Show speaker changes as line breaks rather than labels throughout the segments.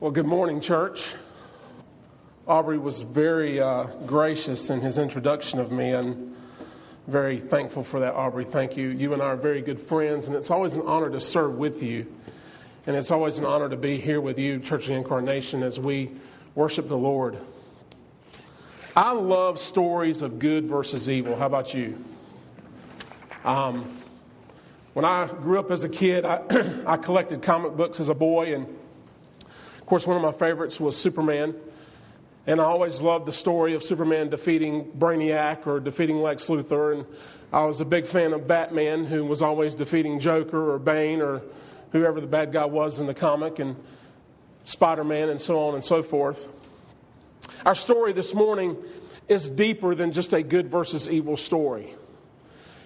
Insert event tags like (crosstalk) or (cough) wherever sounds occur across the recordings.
Well, good morning, church. Aubrey was very uh, gracious in his introduction of me, and very thankful for that, Aubrey. Thank you. You and I are very good friends, and it's always an honor to serve with you. And it's always an honor to be here with you, Church of the Incarnation, as we worship the Lord. I love stories of good versus evil. How about you? Um, when I grew up as a kid, I, (clears throat) I collected comic books as a boy, and of course, one of my favorites was Superman. And I always loved the story of Superman defeating Brainiac or defeating Lex Luthor. And I was a big fan of Batman, who was always defeating Joker or Bane or whoever the bad guy was in the comic, and Spider Man, and so on and so forth. Our story this morning is deeper than just a good versus evil story.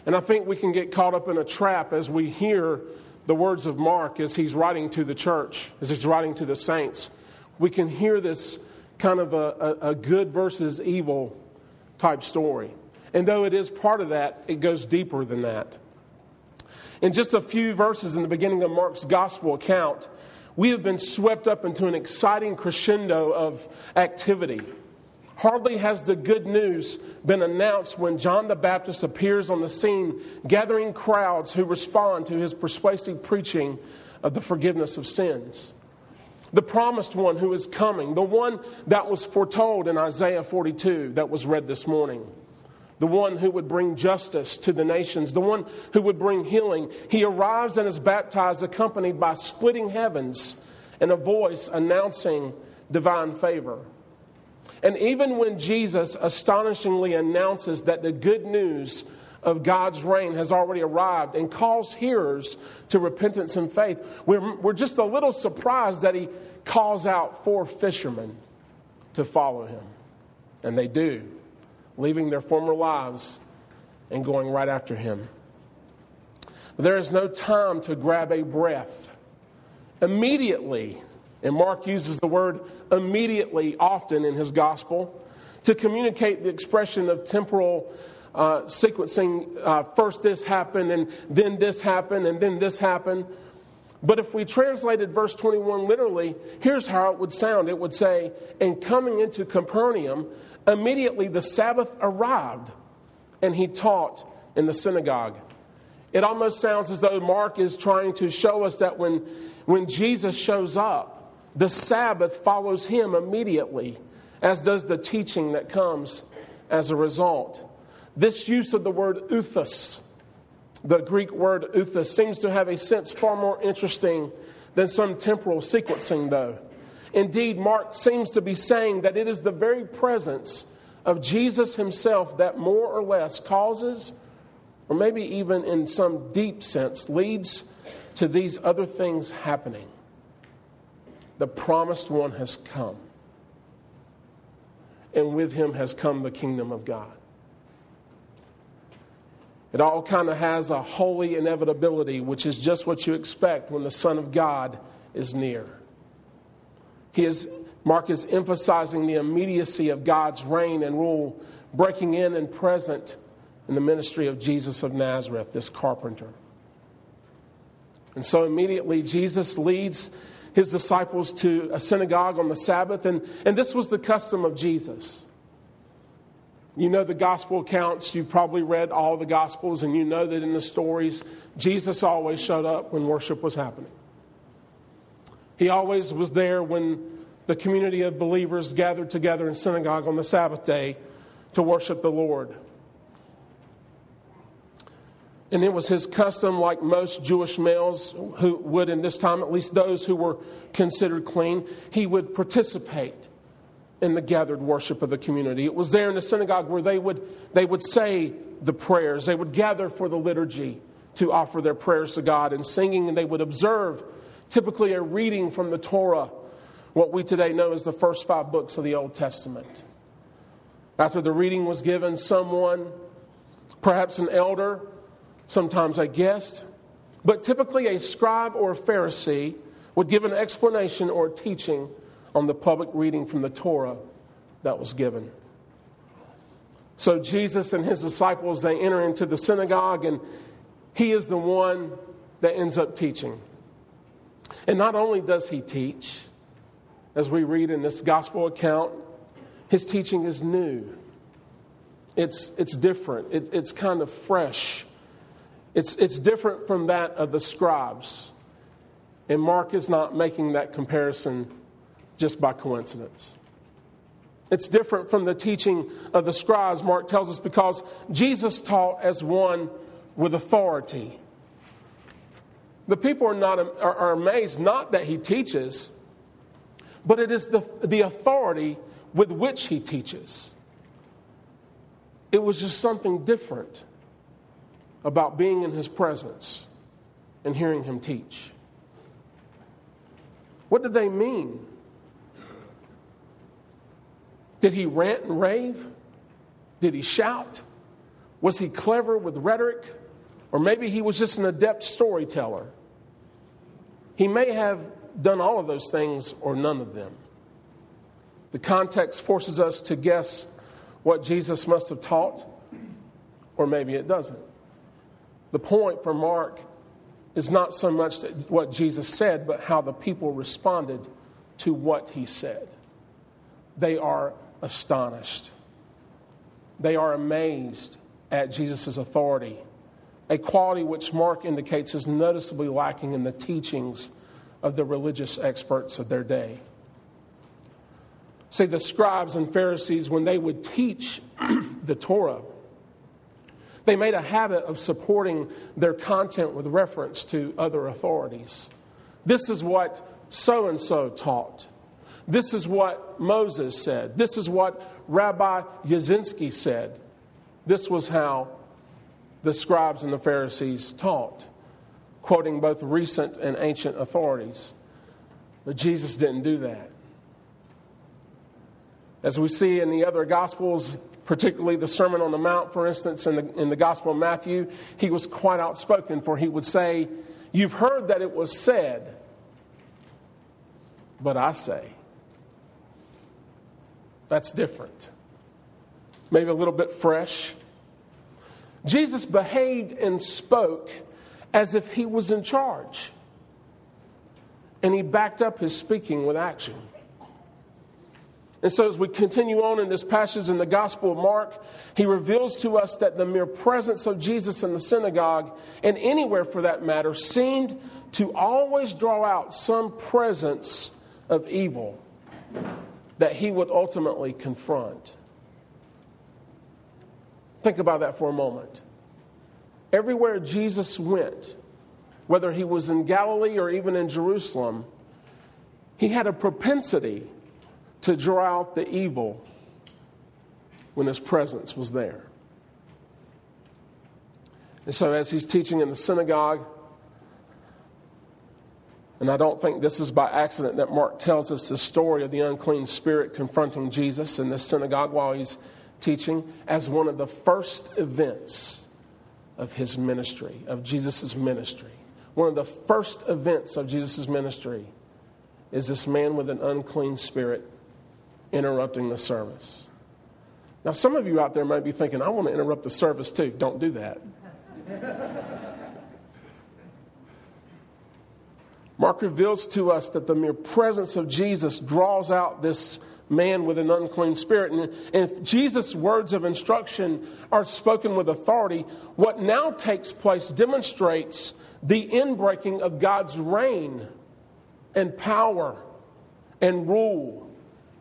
And I think we can get caught up in a trap as we hear the words of Mark as he's writing to the church, as he's writing to the saints. We can hear this kind of a, a, a good versus evil type story. And though it is part of that, it goes deeper than that. In just a few verses in the beginning of Mark's gospel account, we have been swept up into an exciting crescendo of activity. Hardly has the good news been announced when John the Baptist appears on the scene, gathering crowds who respond to his persuasive preaching of the forgiveness of sins. The promised one who is coming, the one that was foretold in Isaiah 42 that was read this morning, the one who would bring justice to the nations, the one who would bring healing. He arrives and is baptized, accompanied by splitting heavens and a voice announcing divine favor. And even when Jesus astonishingly announces that the good news of God's reign has already arrived and calls hearers to repentance and faith, we're, we're just a little surprised that he calls out four fishermen to follow him. And they do, leaving their former lives and going right after him. There is no time to grab a breath. Immediately, and Mark uses the word immediately often in his gospel to communicate the expression of temporal uh, sequencing. Uh, first, this happened, and then this happened, and then this happened. But if we translated verse 21 literally, here's how it would sound it would say, And coming into Capernaum, immediately the Sabbath arrived, and he taught in the synagogue. It almost sounds as though Mark is trying to show us that when, when Jesus shows up, the Sabbath follows him immediately, as does the teaching that comes as a result. This use of the word euthus, the Greek word euthus, seems to have a sense far more interesting than some temporal sequencing, though. Indeed, Mark seems to be saying that it is the very presence of Jesus himself that more or less causes, or maybe even in some deep sense, leads to these other things happening the promised one has come. And with him has come the kingdom of God. It all kind of has a holy inevitability, which is just what you expect when the Son of God is near. He is, Mark is emphasizing the immediacy of God's reign and rule, breaking in and present in the ministry of Jesus of Nazareth, this carpenter. And so immediately Jesus leads his disciples to a synagogue on the Sabbath, and, and this was the custom of Jesus. You know the gospel accounts, you've probably read all the gospels, and you know that in the stories, Jesus always showed up when worship was happening. He always was there when the community of believers gathered together in synagogue on the Sabbath day to worship the Lord. And it was his custom, like most Jewish males who would, in this time, at least those who were considered clean, he would participate in the gathered worship of the community. It was there in the synagogue where they would, they would say the prayers, they would gather for the liturgy to offer their prayers to God and singing, and they would observe typically a reading from the Torah, what we today know as the first five books of the Old Testament. After the reading was given, someone, perhaps an elder, sometimes a guest, but typically a scribe or a Pharisee would give an explanation or teaching on the public reading from the Torah that was given. So Jesus and his disciples they enter into the synagogue and he is the one that ends up teaching. And not only does he teach, as we read in this gospel account, his teaching is new. It's, it's different. It, it's kind of fresh. It's, it's different from that of the scribes. And Mark is not making that comparison just by coincidence. It's different from the teaching of the scribes, Mark tells us, because Jesus taught as one with authority. The people are, not, are, are amazed not that he teaches, but it is the, the authority with which he teaches. It was just something different about being in his presence and hearing him teach. What did they mean? Did he rant and rave? Did he shout? Was he clever with rhetoric? Or maybe he was just an adept storyteller. He may have done all of those things or none of them. The context forces us to guess what Jesus must have taught, or maybe it doesn't. The point for Mark is not so much what Jesus said, but how the people responded to what he said. They are astonished, they are amazed at Jesus' authority, a quality which Mark indicates is noticeably lacking in the teachings of the religious experts of their day. See, the scribes and Pharisees, when they would teach (clears throat) the Torah, they made a habit of supporting their content with reference to other authorities. This is what so and so taught. This is what Moses said. This is what Rabbi Yazinski said. This was how the scribes and the Pharisees taught, quoting both recent and ancient authorities. But Jesus didn't do that. As we see in the other Gospels, particularly the Sermon on the Mount, for instance, in the, in the Gospel of Matthew, he was quite outspoken, for he would say, You've heard that it was said, but I say. That's different. Maybe a little bit fresh. Jesus behaved and spoke as if he was in charge. And he backed up his speaking with action. And so, as we continue on in this passage in the Gospel of Mark, he reveals to us that the mere presence of Jesus in the synagogue, and anywhere for that matter, seemed to always draw out some presence of evil that he would ultimately confront. Think about that for a moment. Everywhere Jesus went, whether he was in Galilee or even in Jerusalem, he had a propensity to draw out the evil when his presence was there. And so, as he's teaching in the synagogue, and I don't think this is by accident that Mark tells us the story of the unclean spirit confronting Jesus in the synagogue while he's teaching as one of the first events of his ministry, of Jesus' ministry. One of the first events of Jesus' ministry is this man with an unclean spirit interrupting the service. Now, some of you out there might be thinking, I want to interrupt the service too. Don't do that. (laughs) Mark reveals to us that the mere presence of Jesus draws out this man with an unclean spirit. And if Jesus' words of instruction are spoken with authority, what now takes place demonstrates the inbreaking of God's reign and power and rule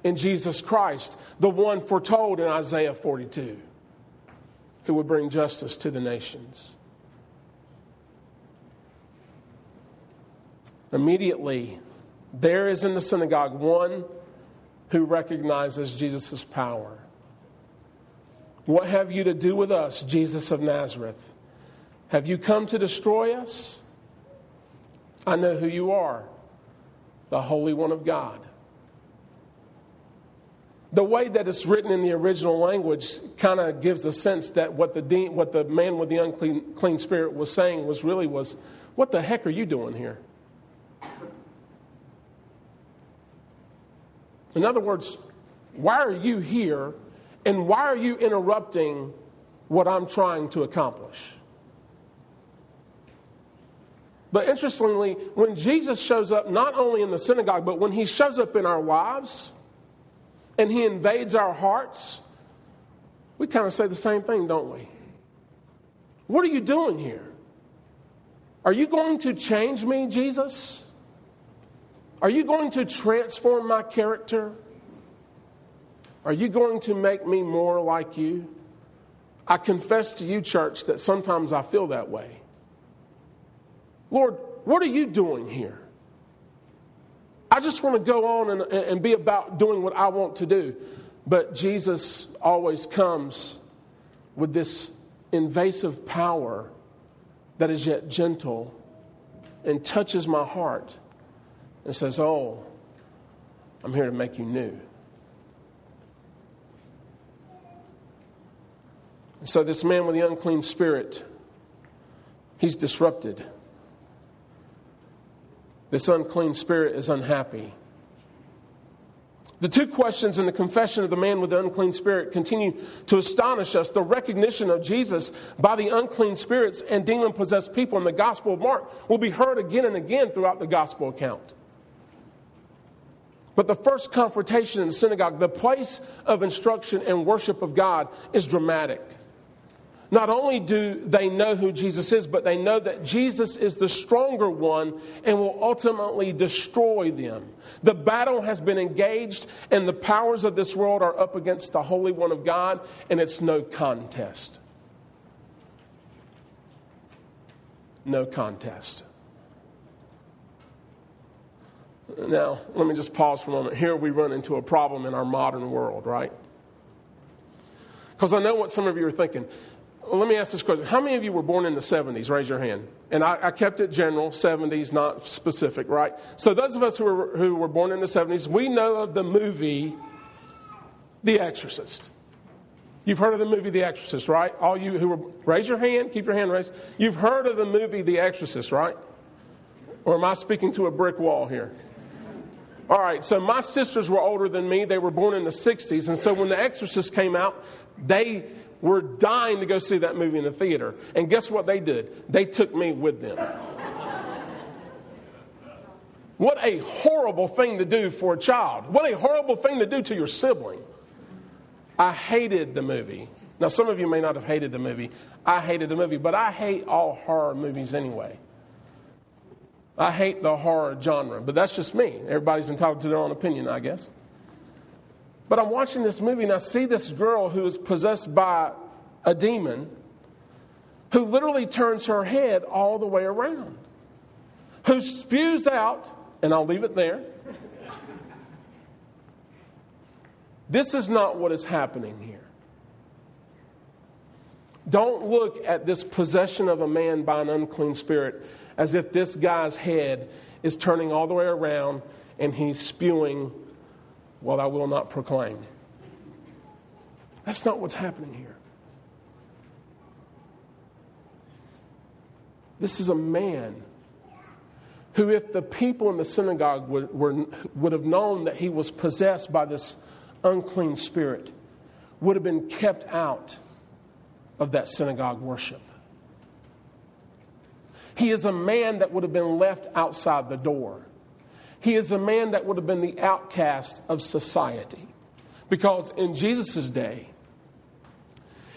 in Jesus Christ, the one foretold in Isaiah 42, who would bring justice to the nations. Immediately, there is in the synagogue one who recognizes Jesus' power. What have you to do with us, Jesus of Nazareth? Have you come to destroy us? I know who you are, the Holy One of God. The way that it's written in the original language kind of gives a sense that what the, de- what the man with the unclean clean spirit was saying was really was, what the heck are you doing here? In other words, why are you here and why are you interrupting what I'm trying to accomplish? But interestingly, when Jesus shows up, not only in the synagogue, but when he shows up in our lives and he invades our hearts, we kind of say the same thing, don't we? What are you doing here? Are you going to change me, Jesus? Are you going to transform my character? Are you going to make me more like you? I confess to you, church, that sometimes I feel that way. Lord, what are you doing here? I just want to go on and, and be about doing what I want to do. But Jesus always comes with this invasive power that is yet gentle and touches my heart and says, Oh, I'm here to make you new. And so, this man with the unclean spirit, he's disrupted. This unclean spirit is unhappy. The two questions in the confession of the man with the unclean spirit continue to astonish us. The recognition of Jesus by the unclean spirits and demon possessed people in the Gospel of Mark will be heard again and again throughout the Gospel account. But the first confrontation in the synagogue, the place of instruction and worship of God, is dramatic. Not only do they know who Jesus is, but they know that Jesus is the stronger one and will ultimately destroy them. The battle has been engaged, and the powers of this world are up against the Holy One of God, and it's no contest. No contest. Now, let me just pause for a moment. Here we run into a problem in our modern world, right? Because I know what some of you are thinking let me ask this question. How many of you were born in the 70s? Raise your hand. And I, I, kept it general, 70s, not specific, right? So, those of us who were, who were born in the 70s, we know of the movie The Exorcist. You've heard of the movie The Exorcist, right? All you who were, raise your hand, keep your hand raised. You've heard of the movie The Exorcist, right? Or am I speaking to a brick wall here? All right, so my sisters were older than me. They were born in the 60s. And so when The Exorcist came out, they were dying to go see that movie in the theater. And guess what they did? They took me with them. What a horrible thing to do for a child. What a horrible thing to do to your sibling. I hated the movie. Now, some of you may not have hated the movie. I hated the movie, but I hate all horror movies anyway. I hate the horror genre, but that's just me. Everybody's entitled to their own opinion, I guess. But I'm watching this movie and I see this girl who is possessed by a demon who literally turns her head all the way around, who spews out, and I'll leave it there. This is not what is happening here. Don't look at this possession of a man by an unclean spirit as if this guy's head is turning all the way around and he's spewing what I will not proclaim. That's not what's happening here. This is a man who, if the people in the synagogue would, were, would have known that he was possessed by this unclean spirit, would have been kept out of that synagogue worship. He is a man that would have been left outside the door. He is a man that would have been the outcast of society. Because in Jesus' day,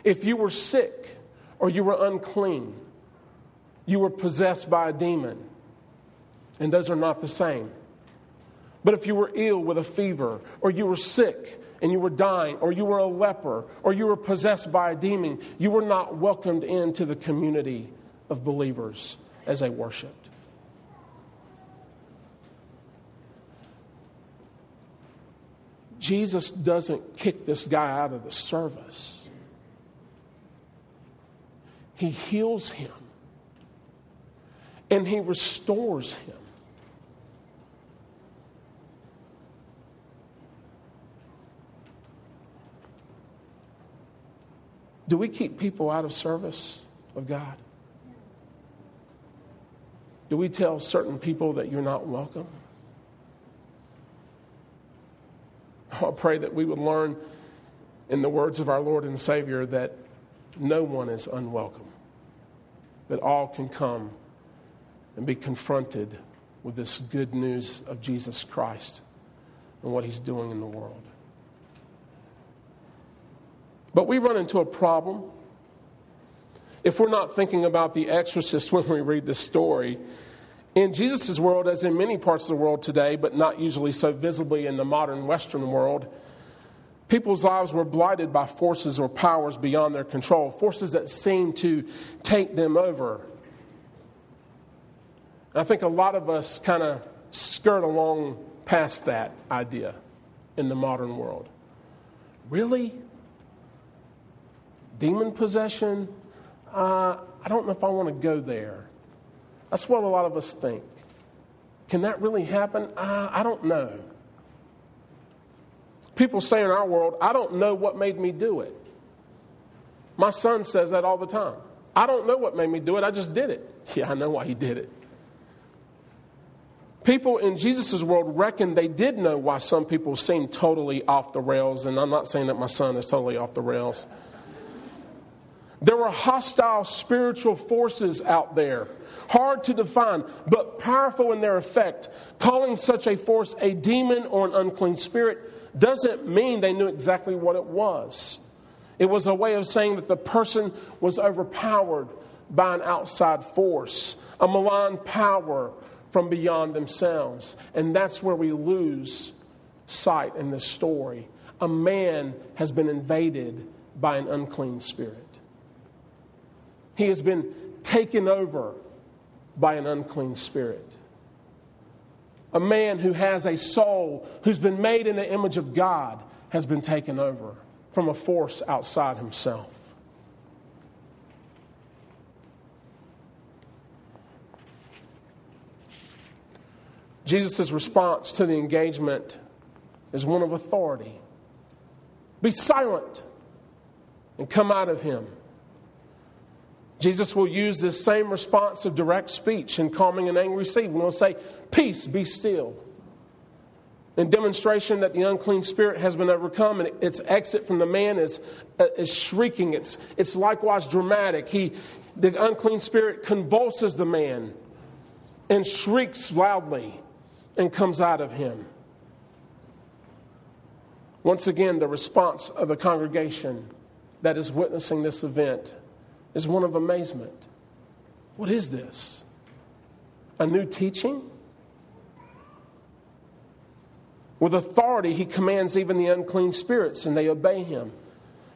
if you were sick or you were unclean, you were possessed by a demon. And those are not the same. But if you were ill with a fever, or you were sick and you were dying, or you were a leper, or you were possessed by a demon, you were not welcomed into the community of believers as they worshiped. Jesus doesn't kick this guy out of the service, he heals him and he restores him. Do we keep people out of service of God? Do we tell certain people that you're not welcome? I pray that we would learn in the words of our Lord and Savior that no one is unwelcome, that all can come and be confronted with this good news of Jesus Christ and what he's doing in the world. But we run into a problem if we're not thinking about the exorcist (laughs) when we read this story. In Jesus' world, as in many parts of the world today, but not usually so visibly in the modern Western world, people's lives were blighted by forces or powers beyond their control, forces that seemed to take them over. I think a lot of us kind of skirt along past that idea in the modern world. Really? Demon possession? Uh, I don't know if I want to go there. That's what a lot of us think. Can that really happen? Uh, I don't know. People say in our world, I don't know what made me do it. My son says that all the time. I don't know what made me do it, I just did it. (laughs) Yeah, I know why he did it. People in Jesus' world reckon they did know why some people seem totally off the rails, and I'm not saying that my son is totally off the rails. There were hostile spiritual forces out there, hard to define, but powerful in their effect. Calling such a force a demon or an unclean spirit doesn't mean they knew exactly what it was. It was a way of saying that the person was overpowered by an outside force, a malign power from beyond themselves. And that's where we lose sight in this story. A man has been invaded by an unclean spirit. He has been taken over by an unclean spirit. A man who has a soul, who's been made in the image of God, has been taken over from a force outside himself. Jesus' response to the engagement is one of authority. Be silent and come out of him. Jesus will use this same response of direct speech in calming an angry sea. We'll say, Peace, be still. In demonstration that the unclean spirit has been overcome and its exit from the man is, uh, is shrieking. It's, it's likewise dramatic. He, the unclean spirit convulses the man and shrieks loudly and comes out of him. Once again, the response of the congregation that is witnessing this event is one of amazement. What is this? A new teaching? With authority, he commands even the unclean spirits, and they obey him.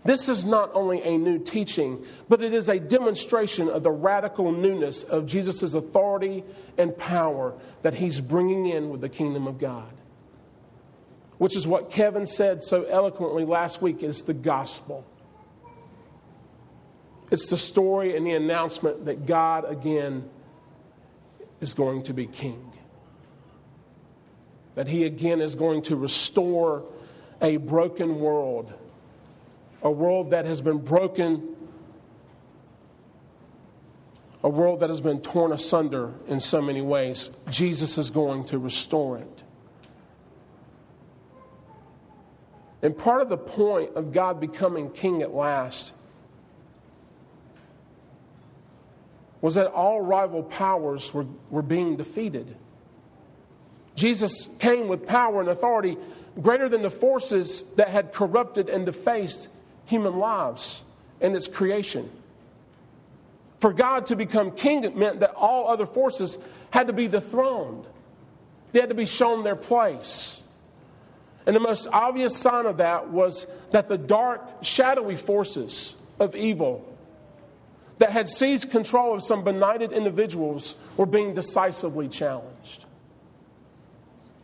This is not only a new teaching, but it is a demonstration of the radical newness of Jesus' authority and power that he's bringing in with the kingdom of God. Which is what Kevin said so eloquently last week is the gospel. It's the story and the announcement that God again is going to be king. That he again is going to restore a broken world a world that has been broken, a world that has been torn asunder in so many ways. Jesus is going to restore it. And part of the point of God becoming king at last was that all rival powers were, were being defeated. Jesus came with power and authority greater than the forces that had corrupted and defaced human lives and its creation. For God to become king meant that all other forces had to be dethroned, they had to be shown their place. And the most obvious sign of that was that the dark, shadowy forces of evil that had seized control of some benighted individuals were being decisively challenged.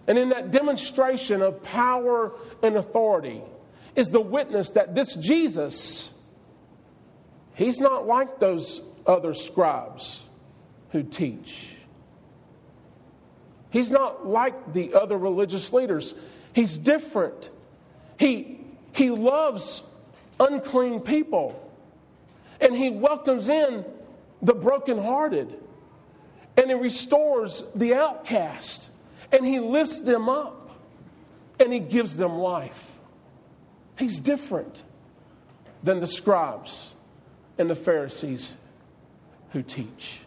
And in that demonstration of power and authority, is the witness that this Jesus, he's not like those other scribes who teach. He's not like the other religious leaders. He's different. He, he loves unclean people. And he welcomes in the brokenhearted. And he restores the outcast. And he lifts them up. And he gives them life. He's different than the scribes and the Pharisees who teach.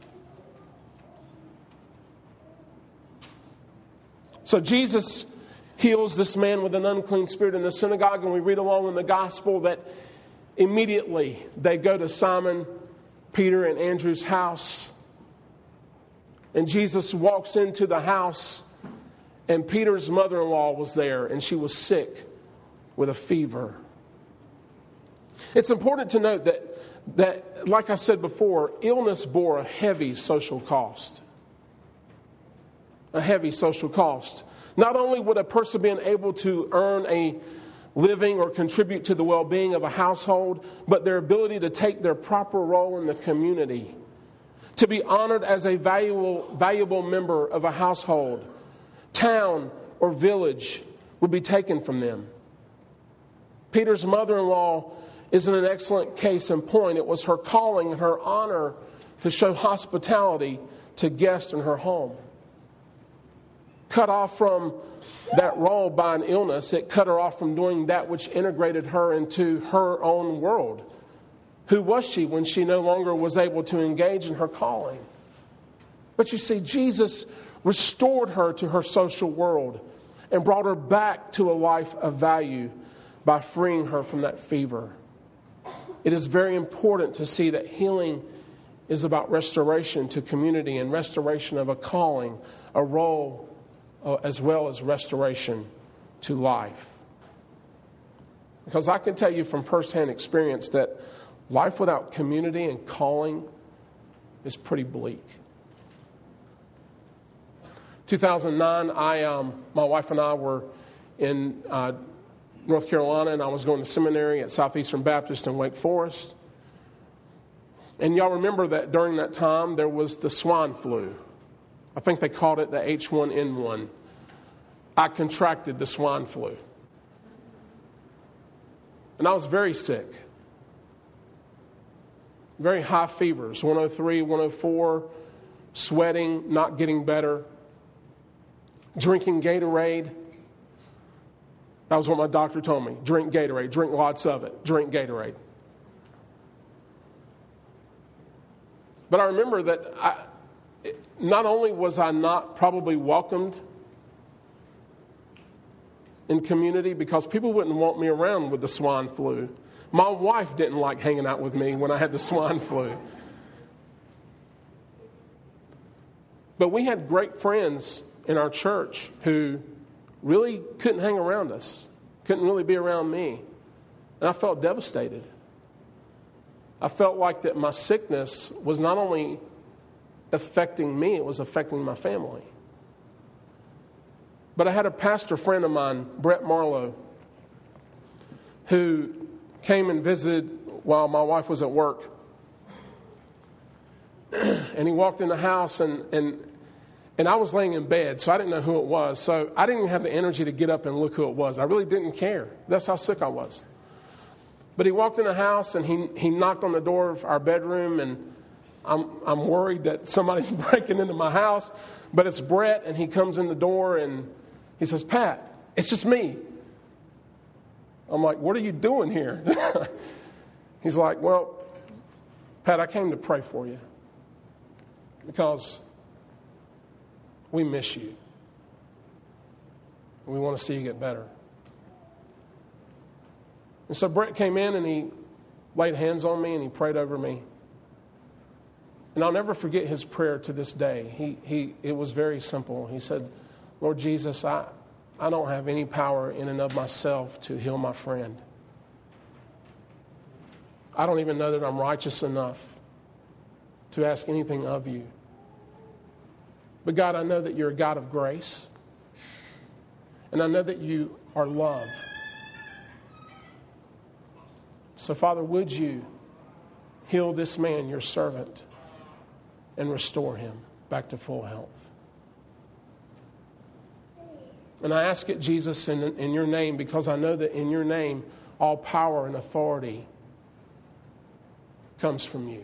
So Jesus heals this man with an unclean spirit in the synagogue, and we read along in the gospel that immediately they go to Simon, Peter, and Andrew's house. And Jesus walks into the house, and Peter's mother in law was there, and she was sick with a fever. It's important to note that, that, like I said before, illness bore a heavy social cost. A heavy social cost. Not only would a person be able to earn a living or contribute to the well being of a household, but their ability to take their proper role in the community, to be honored as a valuable, valuable member of a household, town, or village would be taken from them. Peter's mother in law is an excellent case in point. It was her calling her honor to show hospitality to guests in her home. Cut off from that role by an illness, it cut her off from doing that which integrated her into her own world. Who was she when she no longer was able to engage in her calling? But you see, Jesus restored her to her social world and brought her back to a life of value by freeing her from that fever. It is very important to see that healing is about restoration to community and restoration of a calling, a role, uh, as well as restoration to life. Because I can tell you from firsthand experience that life without community and calling is pretty bleak. 2009, I, um, my wife and I were in uh, North Carolina, and I was going to seminary at Southeastern Baptist in Wake Forest. And y'all remember that during that time there was the swine flu. I think they called it the H1N1. I contracted the swine flu. And I was very sick. Very high fevers 103, 104, sweating, not getting better, drinking Gatorade that was what my doctor told me. Drink Gatorade, drink lots of it, drink Gatorade. But I remember that I, not only was I not probably welcomed in community because people wouldn't want me around with the swine flu. My wife didn't like hanging out with me when I had the swine flu. But we had great friends in our church who really couldn't hang around us, couldn't really be around me. And I felt devastated. I felt like that my sickness was not only affecting me, it was affecting my family. But I had a pastor friend of mine, Brett Marlowe, who came and visited while my wife was at work. (clears throat) and he walked in the house and, and and I was laying in bed, so I didn't know who it was. So I didn't even have the energy to get up and look who it was. I really didn't care. That's how sick I was. But he walked in the house and he, he knocked on the door of our bedroom, and I'm, I'm worried that somebody's (laughs) breaking into my house. But it's Brett, and he comes in the door and he says, Pat, it's just me. I'm like, what are you doing here? (laughs) He's like, well, Pat, I came to pray for you because we miss you. We want to see you get better. And so Brett came in and he laid hands on me and he prayed over me. And I'll never forget his prayer to this day. He, he, it was very simple. He said, Lord Jesus, I, I don't have any power in and of myself to heal my friend. I don't even know that I'm righteous enough to ask anything of you. But God, I know that you're a God of grace. And I know that you are love. So, Father, would you heal this man, your servant, and restore him back to full health? And I ask it, Jesus, in, in your name, because I know that in your name, all power and authority comes from you.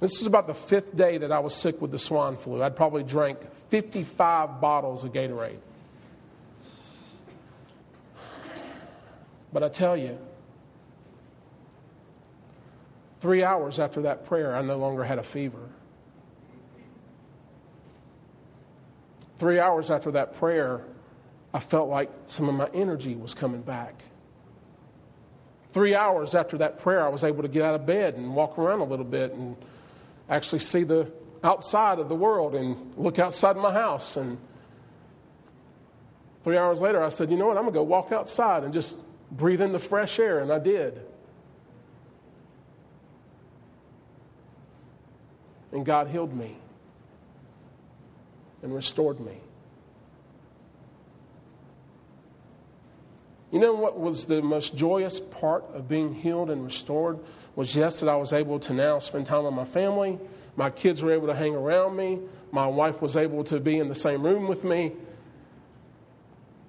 This is about the fifth day that I was sick with the swine flu. I'd probably drank 55 bottles of Gatorade. But I tell you, three hours after that prayer, I no longer had a fever. three hours after that prayer, I felt like some of my energy was coming back. Three hours after that prayer, I was able to get out of bed and walk around a little bit and actually see the outside of the world and look outside my house. And three hours later, I said, You know what? I'm going to go walk outside and just breathe in the fresh air. And I did. And God healed me and restored me. You know what was the most joyous part of being healed and restored? Was yes, that I was able to now spend time with my family. My kids were able to hang around me. My wife was able to be in the same room with me.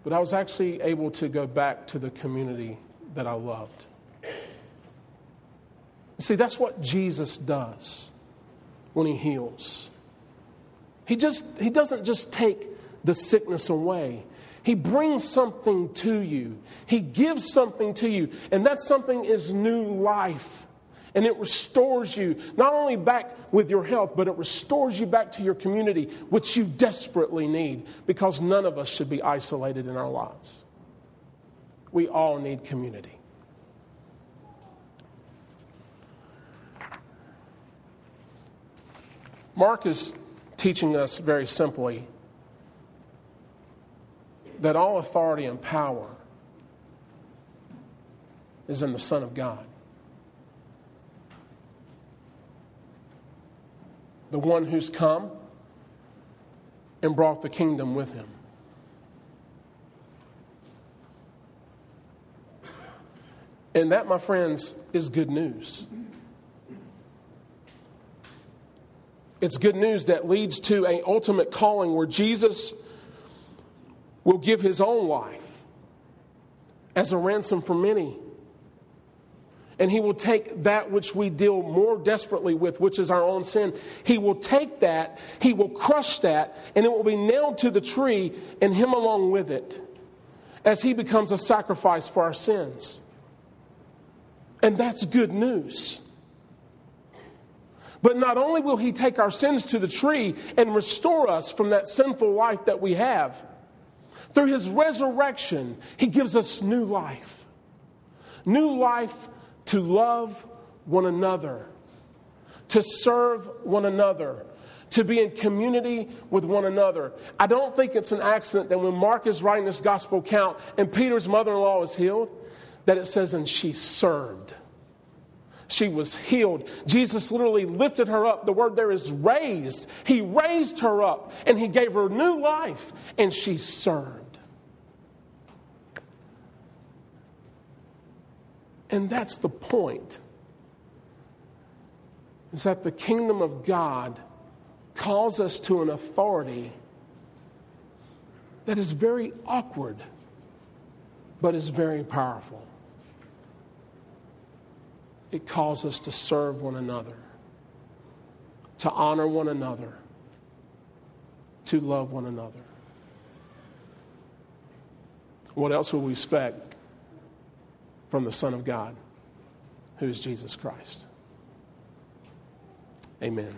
But I was actually able to go back to the community that I loved. See, that's what Jesus does when he heals. He, just, he doesn't just take the sickness away, he brings something to you. He gives something to you, and that something is new life. And it restores you not only back with your health, but it restores you back to your community, which you desperately need because none of us should be isolated in our lives. We all need community. Mark is teaching us very simply that all authority and power is in the Son of God. The one who's come and brought the kingdom with him. And that, my friends, is good news. It's good news that leads to an ultimate calling where Jesus will give his own life as a ransom for many. And he will take that which we deal more desperately with, which is our own sin. He will take that, he will crush that, and it will be nailed to the tree, and him along with it, as he becomes a sacrifice for our sins. And that's good news. But not only will he take our sins to the tree and restore us from that sinful life that we have, through his resurrection, he gives us new life. New life to love one another, to serve one another, to be in community with one another. I don't think it's an accident that when Mark is writing this gospel account and Peter's mother in law is healed, that it says, and she served. She was healed. Jesus literally lifted her up. The word there is raised. He raised her up and he gave her new life, and she served. And that's the point. Is that the kingdom of God calls us to an authority that is very awkward, but is very powerful. It calls us to serve one another, to honor one another, to love one another. What else would we expect from the Son of God, who is Jesus Christ. Amen.